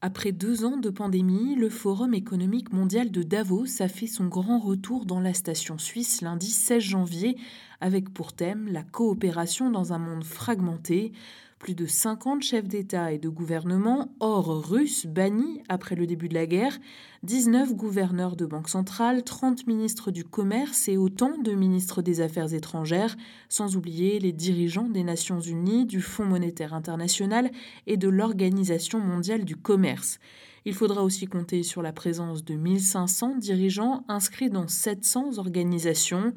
Après deux ans de pandémie, le Forum économique mondial de Davos a fait son grand retour dans la station suisse lundi 16 janvier, avec pour thème la coopération dans un monde fragmenté. Plus de 50 chefs d'État et de gouvernement, hors russes, bannis après le début de la guerre, 19 gouverneurs de banque centrale, 30 ministres du commerce et autant de ministres des Affaires étrangères, sans oublier les dirigeants des Nations Unies, du Fonds monétaire international et de l'Organisation mondiale du commerce. Il faudra aussi compter sur la présence de 1500 dirigeants inscrits dans 700 organisations.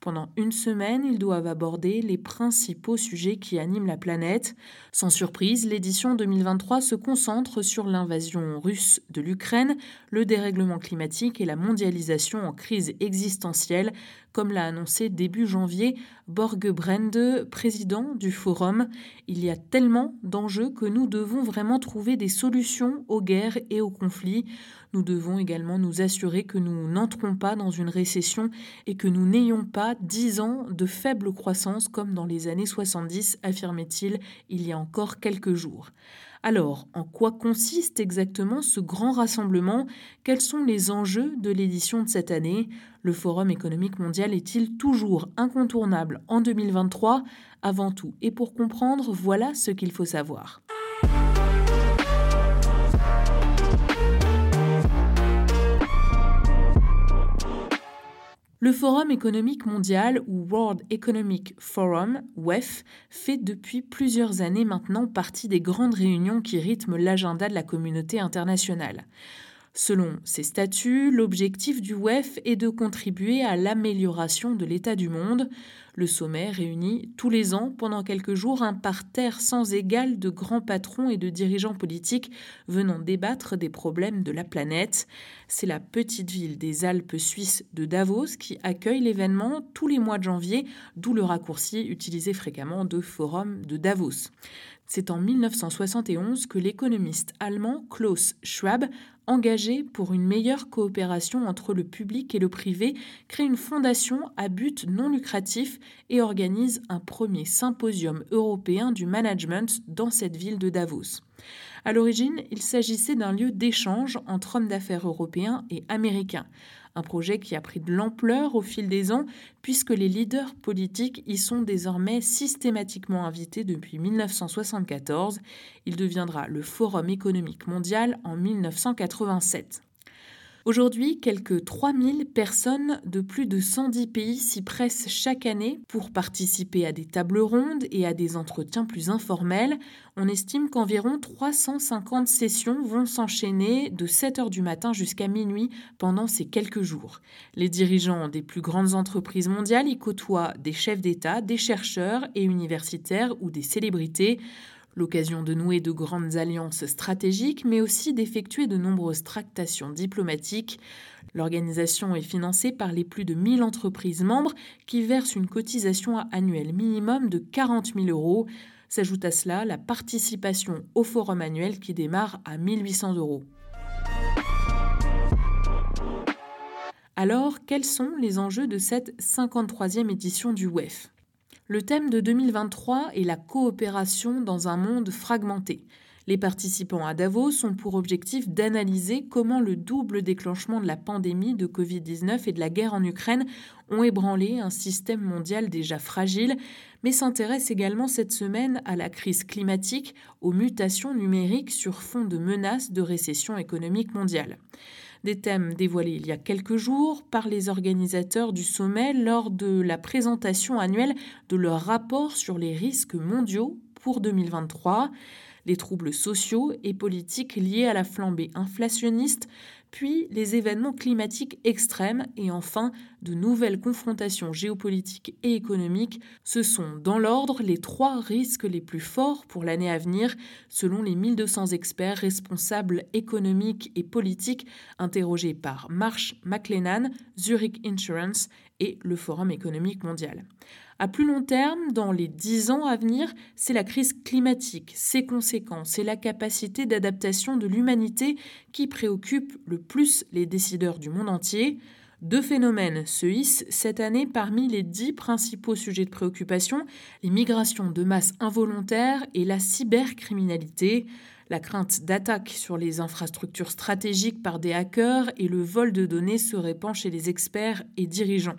Pendant une semaine, ils doivent aborder les principaux sujets qui animent la planète. Sans surprise, l'édition 2023 se concentre sur l'invasion russe de l'Ukraine, le dérèglement climatique et la mondialisation en crise existentielle, comme l'a annoncé début janvier Borge Brende, président du Forum. Il y a tellement d'enjeux que nous devons vraiment trouver des solutions aux guerres aux conflits. Nous devons également nous assurer que nous n'entrons pas dans une récession et que nous n'ayons pas dix ans de faible croissance comme dans les années 70, affirmait-il il y a encore quelques jours. Alors, en quoi consiste exactement ce grand rassemblement? Quels sont les enjeux de l'édition de cette année? Le Forum économique mondial est-il toujours incontournable en 2023 Avant tout, et pour comprendre, voilà ce qu'il faut savoir. Le Forum économique mondial ou World Economic Forum, WEF, fait depuis plusieurs années maintenant partie des grandes réunions qui rythment l'agenda de la communauté internationale. Selon ses statuts, l'objectif du WEF est de contribuer à l'amélioration de l'état du monde. Le sommet réunit tous les ans pendant quelques jours un parterre sans égal de grands patrons et de dirigeants politiques venant débattre des problèmes de la planète. C'est la petite ville des Alpes suisses de Davos qui accueille l'événement tous les mois de janvier, d'où le raccourci utilisé fréquemment de Forum de Davos. C'est en 1971 que l'économiste allemand Klaus Schwab engagé pour une meilleure coopération entre le public et le privé, crée une fondation à but non lucratif et organise un premier symposium européen du management dans cette ville de Davos. À l'origine, il s'agissait d'un lieu d'échange entre hommes d'affaires européens et américains un projet qui a pris de l'ampleur au fil des ans puisque les leaders politiques y sont désormais systématiquement invités depuis 1974. Il deviendra le Forum économique mondial en 1987. Aujourd'hui, quelques 3000 personnes de plus de 110 pays s'y pressent chaque année pour participer à des tables rondes et à des entretiens plus informels. On estime qu'environ 350 sessions vont s'enchaîner de 7 heures du matin jusqu'à minuit pendant ces quelques jours. Les dirigeants des plus grandes entreprises mondiales y côtoient des chefs d'État, des chercheurs et universitaires ou des célébrités. L'occasion de nouer de grandes alliances stratégiques, mais aussi d'effectuer de nombreuses tractations diplomatiques. L'organisation est financée par les plus de 1000 entreprises membres qui versent une cotisation annuelle minimum de 40 000 euros. S'ajoute à cela la participation au forum annuel qui démarre à 1800 euros. Alors, quels sont les enjeux de cette 53e édition du WEF le thème de 2023 est la coopération dans un monde fragmenté. Les participants à Davos ont pour objectif d'analyser comment le double déclenchement de la pandémie de Covid-19 et de la guerre en Ukraine ont ébranlé un système mondial déjà fragile, mais s'intéressent également cette semaine à la crise climatique, aux mutations numériques sur fond de menaces de récession économique mondiale des thèmes dévoilés il y a quelques jours par les organisateurs du sommet lors de la présentation annuelle de leur rapport sur les risques mondiaux pour 2023 les troubles sociaux et politiques liés à la flambée inflationniste, puis les événements climatiques extrêmes et enfin de nouvelles confrontations géopolitiques et économiques, ce sont dans l'ordre les trois risques les plus forts pour l'année à venir, selon les 1200 experts responsables économiques et politiques interrogés par Marsh McLennan, Zurich Insurance et le Forum économique mondial. À plus long terme, dans les dix ans à venir, c'est la crise climatique, ses conséquences et la capacité d'adaptation de l'humanité qui préoccupent le plus les décideurs du monde entier. Deux phénomènes se hissent cette année parmi les dix principaux sujets de préoccupation, les migrations de masse involontaires et la cybercriminalité. La crainte d'attaques sur les infrastructures stratégiques par des hackers et le vol de données se répand chez les experts et dirigeants.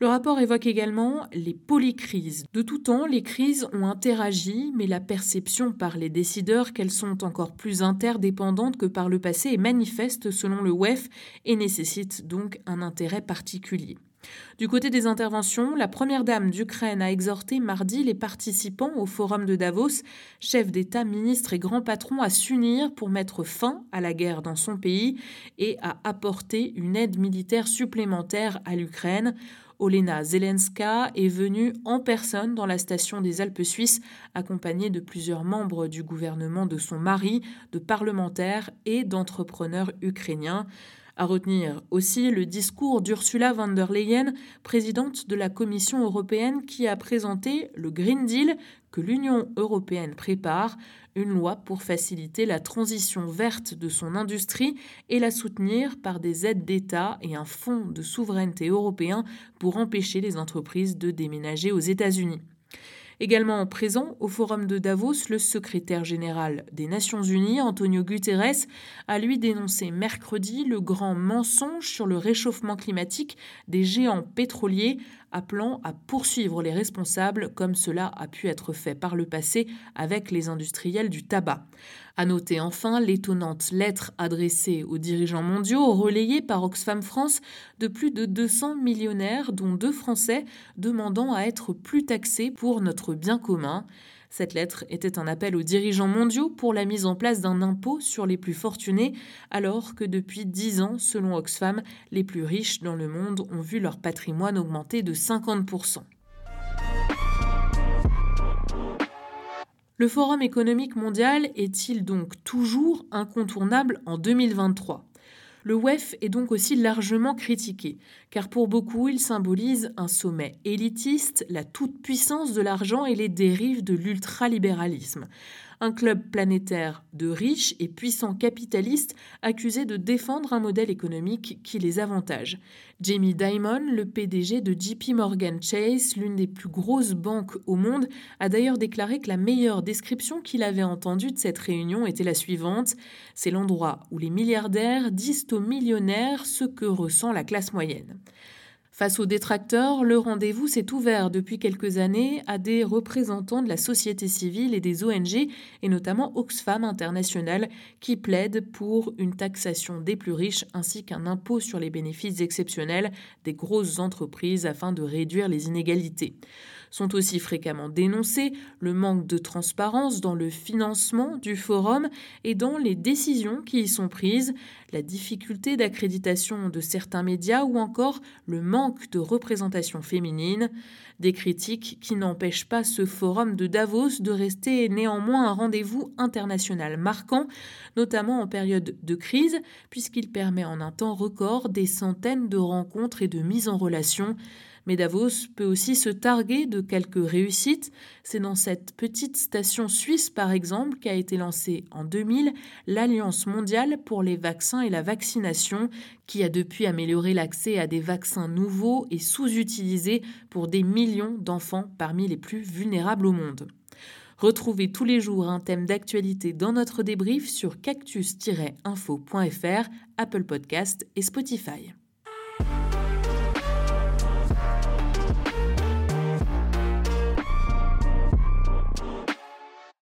Le rapport évoque également les polycrises. De tout temps, les crises ont interagi, mais la perception par les décideurs qu'elles sont encore plus interdépendantes que par le passé est manifeste selon le WEF et nécessite donc un intérêt particulier. Du côté des interventions, la première dame d'Ukraine a exhorté mardi les participants au forum de Davos, chefs d'État, ministres et grands patrons, à s'unir pour mettre fin à la guerre dans son pays et à apporter une aide militaire supplémentaire à l'Ukraine. Olena Zelenska est venue en personne dans la station des Alpes suisses, accompagnée de plusieurs membres du gouvernement de son mari, de parlementaires et d'entrepreneurs ukrainiens. À retenir aussi le discours d'Ursula von der Leyen, présidente de la Commission européenne, qui a présenté le Green Deal que l'Union européenne prépare, une loi pour faciliter la transition verte de son industrie et la soutenir par des aides d'État et un fonds de souveraineté européen pour empêcher les entreprises de déménager aux États-Unis. Également présent au forum de Davos, le secrétaire général des Nations Unies, Antonio Guterres, a lui dénoncé mercredi le grand mensonge sur le réchauffement climatique des géants pétroliers, appelant à poursuivre les responsables comme cela a pu être fait par le passé avec les industriels du tabac. À noter enfin l'étonnante lettre adressée aux dirigeants mondiaux, relayée par Oxfam France, de plus de 200 millionnaires, dont deux Français, demandant à être plus taxés pour notre bien commun. Cette lettre était un appel aux dirigeants mondiaux pour la mise en place d'un impôt sur les plus fortunés, alors que depuis dix ans, selon Oxfam, les plus riches dans le monde ont vu leur patrimoine augmenter de 50%. Le Forum économique mondial est-il donc toujours incontournable en 2023 le WEF est donc aussi largement critiqué, car pour beaucoup il symbolise un sommet élitiste, la toute-puissance de l'argent et les dérives de l'ultralibéralisme un club planétaire de riches et puissants capitalistes accusés de défendre un modèle économique qui les avantage. Jamie Dimon, le PDG de JP Morgan Chase, l'une des plus grosses banques au monde, a d'ailleurs déclaré que la meilleure description qu'il avait entendue de cette réunion était la suivante C'est l'endroit où les milliardaires disent aux millionnaires ce que ressent la classe moyenne. Face aux détracteurs, le rendez-vous s'est ouvert depuis quelques années à des représentants de la société civile et des ONG, et notamment Oxfam International, qui plaident pour une taxation des plus riches ainsi qu'un impôt sur les bénéfices exceptionnels des grosses entreprises afin de réduire les inégalités. Sont aussi fréquemment dénoncés le manque de transparence dans le financement du forum et dans les décisions qui y sont prises, la difficulté d'accréditation de certains médias ou encore le manque de représentation féminine. Des critiques qui n'empêchent pas ce forum de Davos de rester néanmoins un rendez-vous international marquant, notamment en période de crise, puisqu'il permet en un temps record des centaines de rencontres et de mises en relation. Mais Davos peut aussi se targuer de quelques réussites. C'est dans cette petite station suisse, par exemple, qu'a été lancée en 2000 l'Alliance mondiale pour les vaccins et la vaccination, qui a depuis amélioré l'accès à des vaccins nouveaux et sous-utilisés pour des millions d'enfants parmi les plus vulnérables au monde. Retrouvez tous les jours un thème d'actualité dans notre débrief sur cactus-info.fr, Apple Podcast et Spotify.